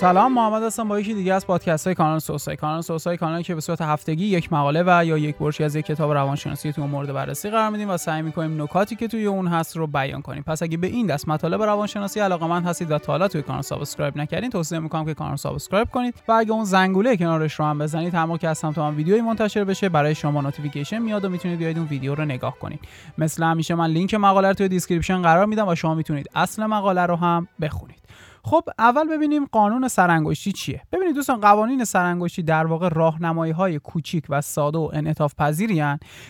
سلام محمد هستم با یکی دیگه از پادکست های کانال سوسای. کانال سوسای کانالی که به صورت هفتگی یک مقاله و یا یک برشی از یک کتاب روانشناسی تو مورد بررسی قرار میدیم و سعی می‌کنیم نکاتی که توی اون هست رو بیان کنیم. پس اگه به این دست مطالب روانشناسی علاقه‌مند هستید و تا حالا توی کانال subscribe نکردین توصیه می‌کنم که کانال subscribe کنید و اگه اون زنگوله کنارش رو هم بزنید هر که از سمت من ویدیویی منتشر بشه برای شما notification میاد و می‌تونید بیاید اون ویدیو رو نگاه کنید. مثل همیشه من لینک مقاله رو توی description قرار میدم و شما می‌تونید اصل مقاله رو هم بخونید. خب اول ببینیم قانون سرانگشتی چیه. ببینید دوستان قوانین سرانگشتی در واقع راهنمایی های کوچیک و ساده و انعطاف پذیری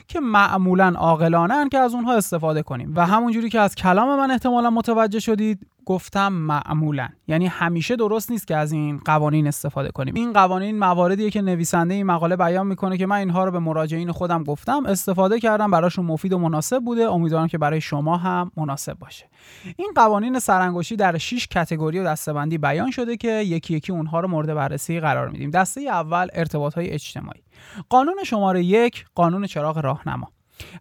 که معمولا عاقلانه که از اونها استفاده کنیم. و همونجوری که از کلام من احتمالا متوجه شدید گفتم معمولا. یعنی همیشه درست نیست که از این قوانین استفاده کنیم. این قوانین مواردیه که نویسنده این مقاله بیان می‌کنه که من اینها رو به مراجعین خودم گفتم استفاده کردم براشون مفید و مناسب بوده. امیدوارم که برای شما هم مناسب باشه. این قوانین سرانگشتی در 6 کتگوری و دسته‌بندی بیان شده که یکی یکی اونها رو مورد بررسی قرار میدیم. دسته اول ارتباط اجتماعی. قانون شماره یک قانون چراغ راهنما.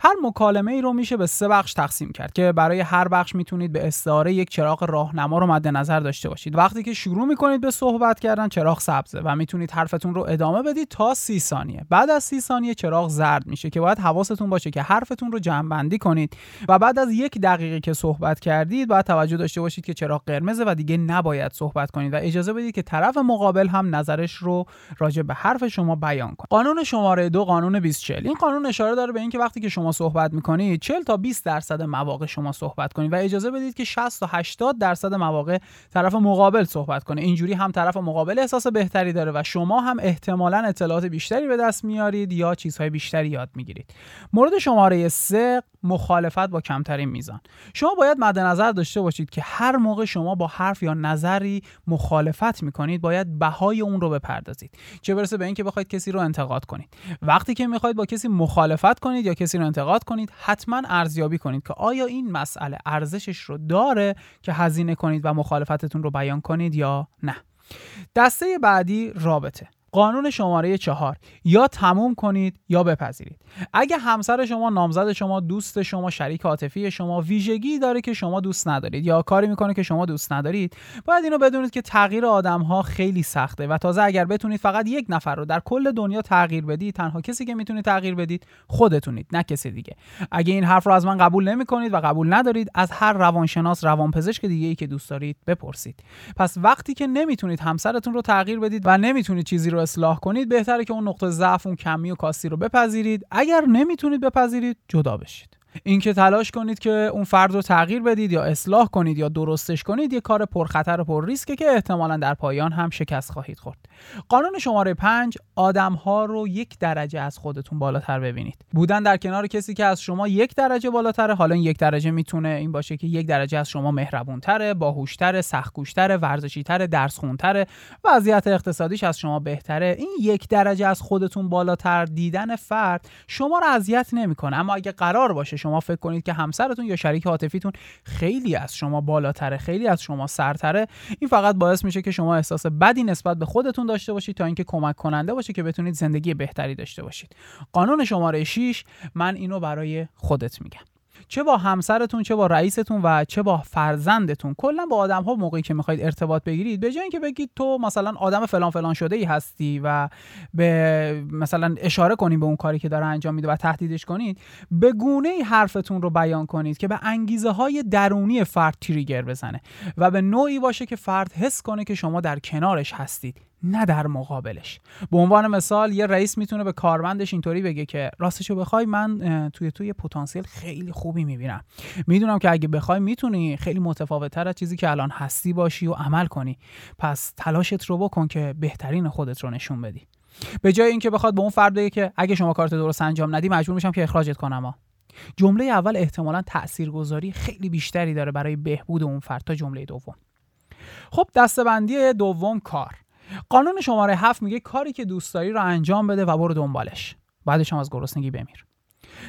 هر مکالمه ای رو میشه به سه بخش تقسیم کرد که برای هر بخش می‌تونید به استعاره یک چراغ راهنما رو مد نظر داشته باشید. وقتی که شروع می‌کنید به صحبت کردن چراغ سبزه و می‌تونید حرفتون رو ادامه بدید تا سی ثانیه. بعد از سی ثانیه چراغ زرد میشه که باید حواستون باشه که حرفتون رو جمع بندی کنید و بعد از یک دقیقه که صحبت کردید باید توجه داشته باشید که چراغ قرمزه و دیگه نباید صحبت کنید و اجازه بدید که طرف مقابل هم نظرش رو راجع به حرف شما بیان کنه. قانون شماره دو قانون 2040 این قانون اشاره داره به اینکه وقتی شما صحبت می‌کنید 40 تا 20 درصد مواقع شما صحبت کنید و اجازه بدید که 60 تا 80 درصد مواقع طرف مقابل صحبت کنه. اینجوری هم طرف مقابل احساس بهتری داره و شما هم احتمالا اطلاعات بیشتری به دست میارید یا چیزهای بیشتری یاد می‌گیرید. مورد شماره 3 مخالفت با کمترین میزان. شما باید مد نظر داشته باشید که هر موقع شما با حرف یا نظری مخالفت می‌کنید باید بهای اون رو بپردازید. چه برسه به اینکه بخواید کسی رو انتقاد کنید. وقتی که می‌خواید با کسی مخالفت کنید یا کسی رو انتقاد کنید حتما ارزیابی کنید که آیا این مسئله ارزشش رو داره که هزینه کنید و مخالفتتون رو بیان کنید یا نه. دسته بعدی رابطه. قانون شماره چهار. یا تموم کنید یا بپذیرید. اگه همسر شما نامزد شما دوست شما شریک عاطفی شما ویژگی داره که شما دوست ندارید یا کاری می‌کنه که شما دوست ندارید باید اینو بدونید که تغییر آدم ها خیلی سخته و تازه اگر بتونید فقط یک نفر رو در کل دنیا تغییر بدید تنها کسی که می‌تونید تغییر بدید خودتونید نه کسی دیگه. اگه این حرف رو از من قبول نمی‌کنید و قبول ندارید از هر روانشناس روانپزشک دیگه ای که دوست دارید بپرسید. پس وقتی که نمی‌تونید همسرتون رو تغییر بدید و نمی‌تونید چیزی اصلاح کنید بهتره که اون نقطه ضعف اون کمی و کاستی رو بپذیرید. اگر نمی‌تونید بپذیرید جدا بشید. اینکه تلاش کنید که اون فرد رو تغییر بدید یا اصلاح کنید یا درستش کنید یه کار پرخطر و پر ریسکه که احتمالا در پایان هم شکست خواهید خورد. قانون شماره پنج آدم ها رو یک درجه از خودتون بالاتر ببینید. بودن در کنار کسی که از شما یک درجه بالاتره حالا این یک درجه می‌تونه این باشه که یک درجه از شما مهربونتره باهوشتره سختگوشتره ورزشیتره درس خونتره وضعیت اقتصادیش از شما بهتره. این یک درجه از خودتون بالاتر دیدن فرد شما رو اذیت نمی‌کنه. اما اگه قرار باشه شما فکر کنید که همسرتون یا شریک عاطفیتون خیلی از شما بالاتره خیلی از شما سرتره. این فقط باعث میشه که شما احساس بدی نسبت به خودتون داشته باشید تا اینکه کمک کننده باشه که بتونید زندگی بهتری داشته باشید. قانون شماره 6 من اینو برای خودت میگم. چه با همسرتون چه با رئیستون و چه با فرزندتون. کلا با آدم ها موقعی که می‌خواید ارتباط بگیرید. به جای اینکه بگید تو مثلا آدم فلان فلان شده ای هستی و به مثلا اشاره کنید به اون کاری که داره انجام میده و تهدیدش کنید به گونه ای حرفتون رو بیان کنید که به انگیزه های درونی فرد تریگر بزنه و به نوعی باشه که فرد حس کنه که شما در کنارش هستید. نه در مقابلش. به عنوان مثال یه رئیس می‌تونه به کارمندش اینطوری بگه که راستشو بخوای من توی توی پتانسیل خیلی خوبی می‌بینم. می‌دونم که اگه بخوای می‌تونی خیلی متفاوتتر از چیزی که الان هستی باشی و عمل کنی. پس تلاشت رو بکن که بهترین خودت رو نشون بدی. به جای اینکه بخواد به اون فرد بگه که اگه شما کارت درست انجام ندی مجبور میشم که اخراجت کنم ها. جمله اول احتمالا تاثیرگذاری خیلی بیشتری داره برای بهبود اون فرد تا جمله دوم. خب دستبندی دوم کار. قانون شماره هفت میگه کاری که دوست داری رو انجام بده و برو دنبالش. بعدش هم از گرسنگی بمیر.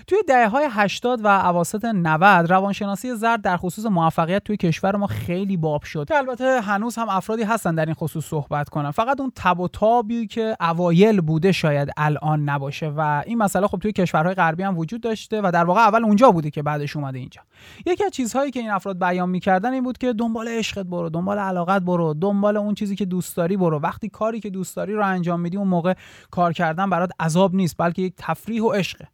توی دهه های 80 و اواسط 90 روانشناسی زرد در خصوص موفقیت توی کشور ما خیلی باب شد. که البته هنوز هم افرادی هستن در این خصوص صحبت کنن. فقط اون تب و تابی که اوایل بوده شاید الان نباشه و این مسئله خب توی کشورهای غربی هم وجود داشته و در واقع اول اونجا بوده که بعدش اومده اینجا. یکی از چیزهایی که این افراد بیان می‌کردن این بود که دنبال عشقت برو دنبال علاقت برو دنبال اون چیزی که دوست داری برو. وقتی کاری که دوست داری رو انجام میدی اون موقع کار کردن برات عذاب نیست بلکه یک تفریح و عشقه.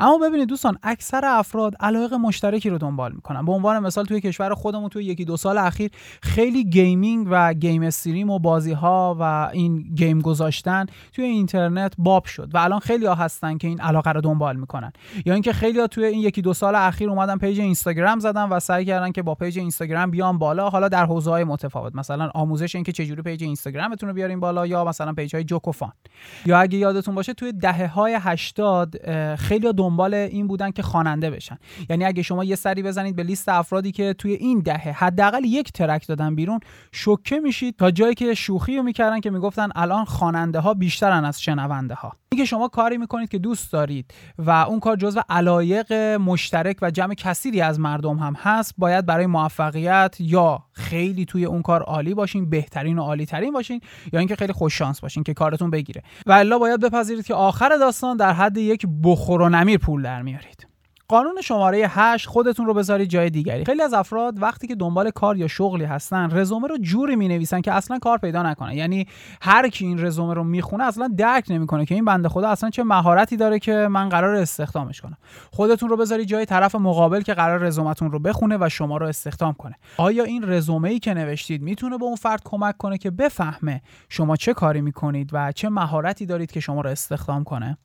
اما ببینید دوستان اکثر افراد علاقه مشترکی رو دنبال می‌کنن. به عنوان مثال توی کشور خودمون توی یکی دو سال اخیر خیلی gaming و game stream و بازی ها و این game گذاشتن توی اینترنت باب شد و الان خیلی ها هستن که این علاقه رو دنبال می‌کنن. یا اینکه خیلی ها توی این یکی دو سال اخیر اومدن page اینستاگرام زدن و سعی کردن که با page اینستاگرام بیان بالا حالا در حوزه های متفاوت مثلا آموزش اینکه چجوری page اینستاگرامتون رو بیارین بالا یا مثلا page های جوک و fun. یا اگه یادتون باشه توی دهه های 80 خیلی دنبال این بودن که خواننده بشن. یعنی اگه شما یه سری بزنید به لیست افرادی که توی این دهه حداقل یک track دادن بیرون شوکه میشید تا جایی که شوخی رو می‌کردن که می‌گفتن الان خواننده ها بیشترن از شنونده ها. اینکه شما کاری می‌کنید که دوست دارید و اون کار جزو علایق مشترک و جمع کثیری از مردم هم هست باید برای موفقیت یا خیلی توی اون کار عالی باشین بهترین و عالی ترین باشین یا اینکه خیلی خوش شانس باشین که کارتون بگیره. و الا باید بپذیرید که آخر داستان در حد یک بخور و نمیر پول در میارید. قانون شماره 8 خودتون رو بذارید جای دیگری. خیلی از افراد وقتی که دنبال کار یا شغلی هستن رزومه رو جوری می نویسن که اصلا کار پیدا نکنن یعنی هر کی این رزومه رو می‌خونه اصلا درک نمی‌کنه که این بنده خدا اصلا چه مهارتی داره که من قرار استخدامش کنم. خودتون رو بذارید جای طرف مقابل که قرار رزومتون رو بخونه و شما رو استخدام کنه. آیا این رزومه ای که نوشتید می‌تونه به اون فرد کمک کنه که بفهمه شما چه کاری می‌کنید و چه مهارتی دارید که شما رو استخدام کنه؟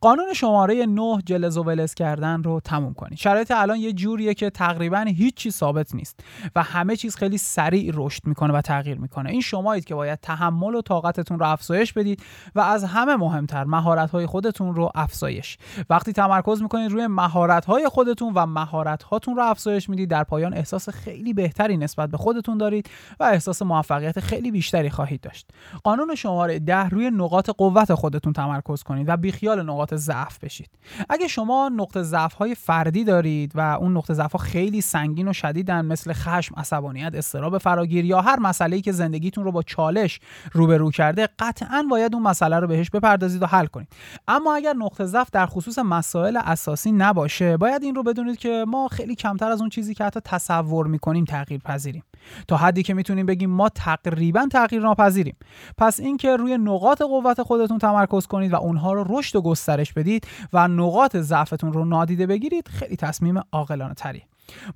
قانون شماره 9 جلز و ولز کردن رو تموم کنید. شرایط الان یه جوریه که تقریبا هیچی ثابت نیست و همه چیز خیلی سریع رشد می‌کنه و تغییر می‌کنه. این شمایید که باید تحمل و طاقتتون رو افزایش بدید و از همه مهمتر مهارت های خودتون رو افزایش. وقتی تمرکز می‌کنید روی مهارت های خودتون و مهارت هاتون رو افزایش می‌دید در پایان احساس خیلی بهتری نسبت به خودتون دارید و احساس موفقیت خیلی بیشتری خواهید داشت. قانون شماره 10 روی نقاط قوت خودتون تمرکز کنید و بیخیال نقاط ضعف بشید. اگه شما نقطه ضعف های فردی دارید و اون نقطه ضعف ها خیلی سنگین و شدیدن مثل خشم عصبانیت استراب فراگیر یا هر مسئله که زندگیتون رو با چالش روبرو کرده قطعا باید اون مسئله رو بهش بپردازید و حل کنید. اما اگر نقطه ضعف در خصوص مسائل اساسی نباشه باید این رو بدونید که ما خیلی کمتر از اون چیزی که حتی تصور می‌کنیم تغییر پذیریم. تا حدی که می‌تونیم بگیم ما تقریبا تغییر ناپذیریم. پس اینکه روی نقاط قوت خودتون تمرکز کنید و اونها رو رشد و گسترش بدید و نقاط ضعفتون رو نادیده بگیرید. خیلی تصمیم عاقلانه تری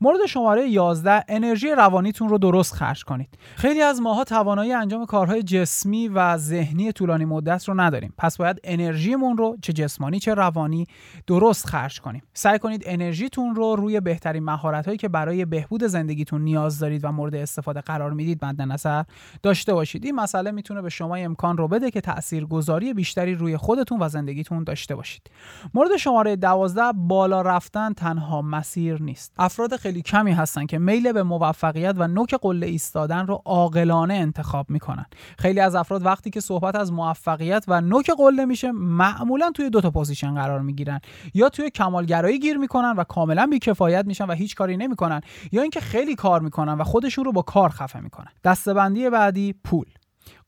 مورد شماره 11 انرژی روانیتون رو درست خرج کنید. خیلی از ماها توانایی انجام کارهای جسمی و ذهنی طولانی مدت رو نداریم. پس باید انرژیمون رو چه جسمانی چه روانی درست خرج کنیم. سعی کنید انرژیتون رو روی بهترین مهارت که برای بهبود زندگیتون نیاز دارید و مورد استفاده قرار می‌دید مد نظر داشته باشید. این مسئله می‌تونه به شما امکان رو بده که تاثیرگذاری بیشتری روی خودتون و زندگیتون داشته باشید. مورد شماره 12 بالا رفتن تنها مسیر نیست. خیلی کمی هستن که میل به موفقیت و نوک قله ایستادن رو عاقلانه انتخاب می‌کنن. خیلی از افراد وقتی که صحبت از موفقیت و نوک قله میشه معمولا توی دو تا position قرار می‌گیرن. یا توی کمالگرایی گیر می‌کنن و کاملا بیکفایت میشن و هیچ کاری نمی‌کنن یا اینکه خیلی کار می‌کنن و خودشون رو با کار خفه می‌کنن. دسته‌بندی بعدی پول.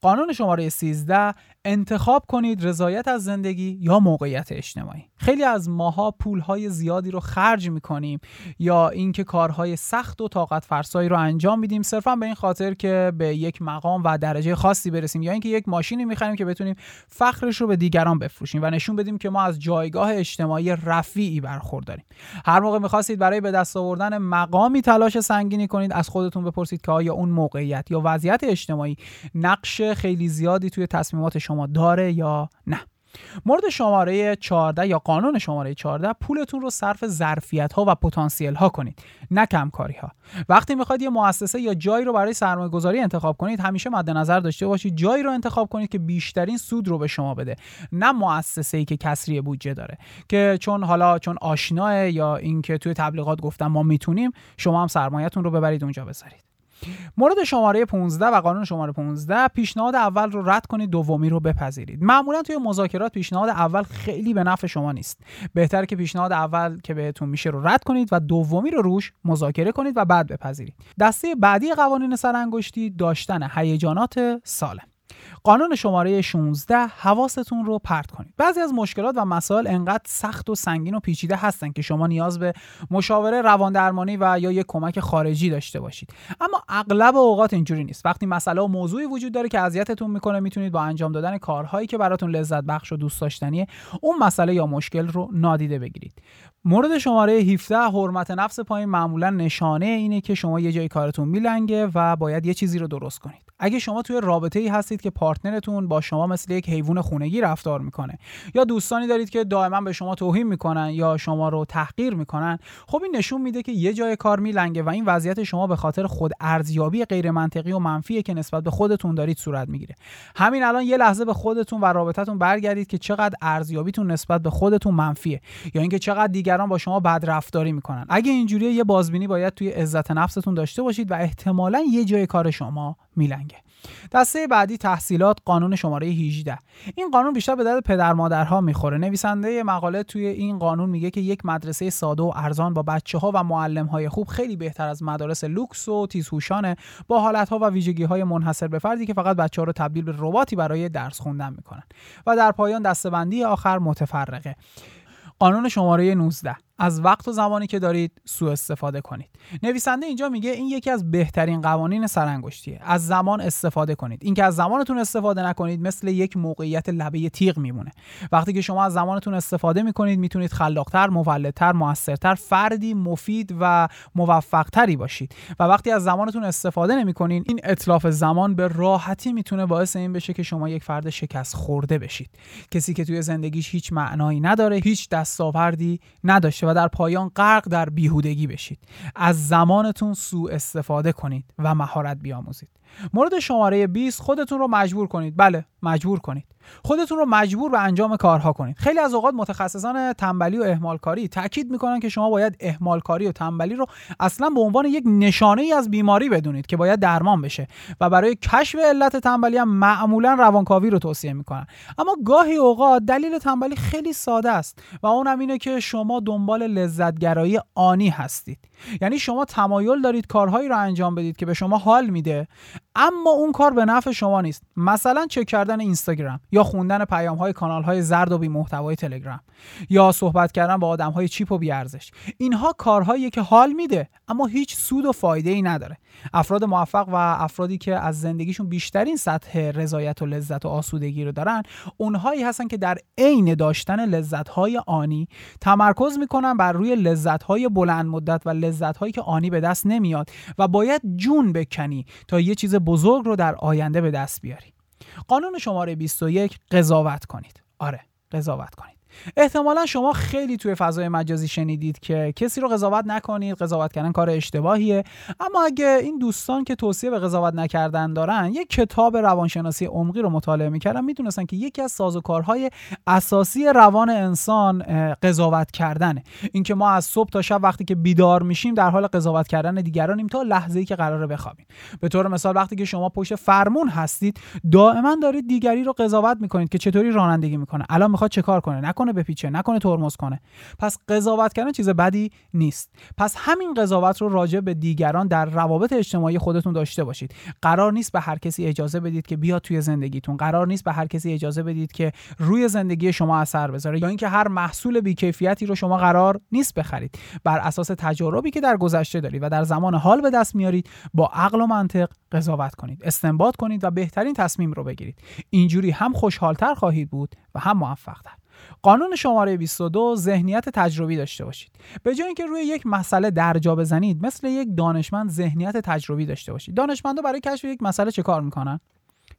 قانون شماره 13 انتخاب کنید رضایت از زندگی یا موقعیت اجتماعی. خیلی از ماها پولهای زیادی رو خرج می‌کنیم یا اینکه کارهای سخت و طاقت فرسایی رو انجام میدیم. صرفا به این خاطر که به یک مقام و درجه خاصی برسیم یا اینکه یک ماشینی می‌خریم که بتونیم فخرش رو به دیگران بفروشیم و نشون بدیم که ما از جایگاه اجتماعی رفیعی برخورداریم. هر موقع می‌خواستید برای به دست آوردن مقامی تلاش سنگینی کنید از خودتون بپرسید که آیا اون موقعیت یا وضعیت اجتماعی نقش خیلی زیادی توی تصمیمات شما داره یا نه. مورد شماره 14 یا قانون شماره 14 پولتون رو صرف ظرفیت ها و پتانسیل ها کنید نه کمکاری ها وقتی می‌خواید یه مؤسسه یا جایی رو برای سرمایه گذاری انتخاب کنید همیشه مد نظر داشته باشید جایی رو انتخاب کنید که بیشترین سود رو به شما بده نه مؤسسه ای که کسری بودجه داره. که چون حالا چون آشناه یا اینکه توی تبلیغات گفتم ما می‌تونیم شما هم سرمایهتون رو ببرید اونجا بذارید. مورد شماره 15 و قانون شماره 15 پیشنهاد اول رو رد کنید دومی رو بپذیرید. معمولا توی مذاکرات پیشنهاد اول خیلی به نفع شما نیست. بهتره که پیشنهاد اول که بهتون میشه رو رد کنید و دومی رو روش مذاکره کنید و بعد بپذیرید. دسته بعدی قوانین سرانگشتی داشتن هیجانات سالم. قانون شماره 16 حواستون رو پرت کنید. بعضی از مشکلات و مسائل انقدر سخت و سنگین و پیچیده هستن که شما نیاز به مشاوره روان درمانی و یا یک کمک خارجی داشته باشید. اما اغلب اوقات اینجوری نیست. وقتی مسئله و موضوعی وجود داره که اذیتتون می‌کنه می‌تونید با انجام دادن کارهایی که براتون لذت بخش و دوست داشتنیه اون مسئله یا مشکل رو نادیده بگیرید. مورد شماره 17 حرمت نفس پایین معمولا نشانه اینه که شما یه جای کارتون میلنگه و باید یه چیزی رو درست کنید. اگه شما توی رابطه ای هستید که پارتنرتون با شما مثل یک حیوان خونگی رفتار می‌کنه یا دوستانی دارید که دائما به شما توهین می‌کنن یا شما رو تحقیر می‌کنن خب این نشون میده که یه جای کار میلنگه و این وضعیت شما به خاطر خود ارزیابی غیر منطقی و منفیه که نسبت به خودتون دارید صورت می‌گیره. همین الان یه لحظه به خودتون و رابطتون برگردید که چقدر ارزیابیتون نسبت به خودتون منفیه یا اینکه چقدر دیگران با شما بد رفتاری می‌کنن. اگه اینجوریه یه بازبینی باید توی عزت نفستون داشته باشید و احتمالا یه جای کار شما میلنگه. دسته بعدی تحصیلات قانون شماره 18 این قانون بیشتر به درد پدر مادرها می‌خوره. نویسنده مقاله توی این قانون میگه که یک مدرسه ساده و ارزان با بچه ها و معلم های خوب خیلی بهتر از مدارس لوکس و تیزهوشانه. با حالت ها و ویژگی های منحصر به فردی که فقط بچه ها رو تبدیل به رباتی برای درس خوندن می‌کنن. و در پایان دستبندی آخر متفرقه. قانون شماره 19 از وقت و زمانی که دارید سوء استفاده کنید. نویسنده اینجا میگه این یکی از بهترین قوانین سرانگشتیه. از زمان استفاده کنید. اینکه از زمانتون استفاده نکنید مثل یک موقعیت لبه تیغ میمونه. وقتی که شما از زمانتون استفاده می‌کنید می‌تونید خلاقتر مولدتر موثرتر فردی مفید و موفقتری باشید. و وقتی از زمانتون استفاده نمی‌کنید این اطلاف زمان به راحتی می‌تونه باعث این بشه که شما یک فرد شکست خورده بشید. کسی که توی زندگیش هیچ معنایی نداره هیچ دستاوردی نداشته و در پایان غرق در بیهودگی بشید. از زمانتون سوء استفاده کنید و مهارت بیاموزید. مورد شماره 20 خودتون رو مجبور کنید. بله مجبور کنید. خودتون رو مجبور به انجام کارها کنید. خیلی از اوقات متخصصان تنبلی و اهمال کاری تاکید می‌کنن که شما باید اهمال کاری و تنبلی رو اصلا به عنوان یک نشانه ای از بیماری بدونید که باید درمان بشه و برای کشف علت تنبلی هم معمولا روانکاوی رو توصیه می‌کنن. اما گاهی اوقات دلیل تنبلی خیلی ساده است و اونم اینه که شما دنبال لذتگرایی آنی هستید. یعنی شما تمایل دارید کارهایی رو انجام بدید که به شما حال میده اما اون کار به نفع شما نیست. مثلا چک کردن اینستاگرام یا خوندن پیام های کانال های زرد و بی تلگرام یا صحبت کردن با آدم های چیپ و بیارزش. اینها کارهایی که حال میده اما هیچ سود و فایده ای نداره. افراد موفق و افرادی که از زندگیشون بیشترین سطح رضایت و لذت و آسودگی رو دارن اونهایی هستن که در عین داشتن لذت های آنی تمرکز می‌کنن بر روی لذت های بلند مدت و لذت هایی که آنی به دست نمیاد و باید جون بکنی تا یه چیز بزرگ رو در آینده به دست بیاری. قانون شماره 21 قضاوت کنید. آره قضاوت کنید. احتمالا شما خیلی توی فضای مجازی شنیدید که کسی رو قضاوت نکنید قضاوت کردن کار اشتباهیه. اما اگه این دوستان که توصیه به قضاوت نکردن دارن یک کتاب روانشناسی عمقی رو مطالعه می‌کردن می‌دونستن که یکی از سازوکارهای اساسی روان انسان قضاوت کردنه. اینکه ما از صبح تا شب وقتی که بیدار میشیم در حال قضاوت کردن دیگرانیم تا لحظه ای که قراره بخوابیم. به طور مثال وقتی که شما پشت فرمون هستید دائما دارید دیگری رو قضاوت می‌کنید که چطوری رانندگی می‌کنه. الان می‌خواد چه کار کنه؟ بپیچه نکنه ترمز کنه. پس قضاوت کردن چیز بدی نیست. پس همین قضاوت رو راجع به دیگران در روابط اجتماعی خودتون داشته باشید. قرار نیست به هر کسی اجازه بدید که بیاد توی زندگیتون. قرار نیست به هر کسی اجازه بدید که روی زندگی شما اثر بذاره یا اینکه هر محصول بیکیفیتی رو شما قرار نیست بخرید. بر اساس تجاربی که در گذشته دارید و در زمان حال به دست میارید با عقل و منطق قضاوت کنید استنباط کنید و بهترین تصمیم رو بگیرید. اینجوری هم خوشحالتر خواهید بود و هم موفقتر. قانون شماره 22 ذهنیت تجربی داشته باشید. به جای اینکه روی یک مسئله درجا بزنید مثل یک دانشمند ذهنیت تجربی داشته باشید. دانشمندا برای کشف یک مسئله چه کار می‌کنن؟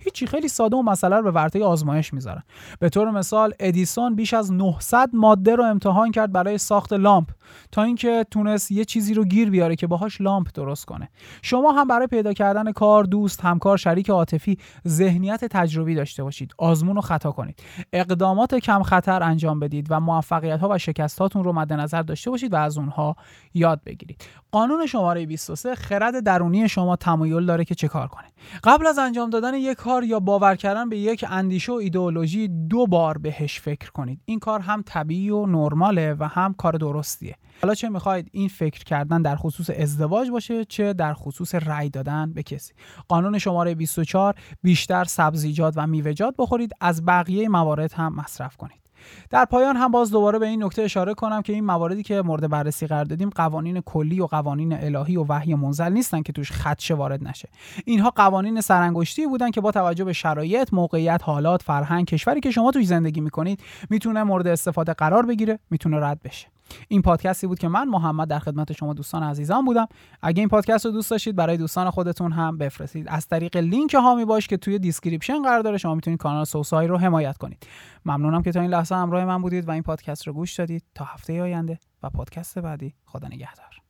هیچی خیلی ساده و مسئله رو به ورطه آزمایش می‌ذارن به طور مثال ادیسون بیش از 900 ماده رو امتحان کرد برای ساخت لامپ تا اینکه تونست یه چیزی رو گیر بیاره که باهاش لامپ درست کنه. شما هم برای پیدا کردن کار دوست همکار شریک عاطفی ذهنیت تجربی داشته باشید. آزمون و خطا کنید. اقدامات کم خطر انجام بدید و موفقیت ها و شکست هاتون رو مد نظر داشته باشید و از اونها یاد بگیرید. قانون شماره 23 خرد درونی شما تمایل داره که چه کار کنه. قبل از انجام دادن یک کار یا باور کردن به یک اندیشه و ایدئولوژی دو بار بهش فکر کنید. این کار هم طبیعی و نرماله و هم کار درستیه. حالا چه می‌خواید این فکر کردن در خصوص ازدواج باشه چه در خصوص رأی دادن به کسی؟ قانون شماره 24 بیشتر سبزیجات و میوه‌جات بخورید از بقیه موارد هم مصرف کنید. در پایان هم باز دوباره به این نکته اشاره کنم که این مواردی که مورد بررسی قرار دادیم قوانین کلی و قوانین الهی و وحی منزل نیستن که توش خدشه وارد نشه. اینها قوانین سرانگشتی بودن که با توجه به شرایط موقعیت حالات فرهنگ کشوری که شما توش زندگی می‌کنید می‌تونه مورد استفاده قرار بگیره می‌تونه رد بشه. این پادکستی بود که من محمد در خدمت شما دوستان عزیزان بودم. اگه این پادکست رو دوست داشتید برای دوستان خودتون هم بفرستید. از طریق لینک حامی باش که توی description قرار داره شما می‌تونید کانال سوسای رو حمایت کنید. ممنونم که تا این لحظه همراه من بودید و این پادکست رو گوش دادید. تا هفته آینده و پادکست بعدی. خدا نگهدار.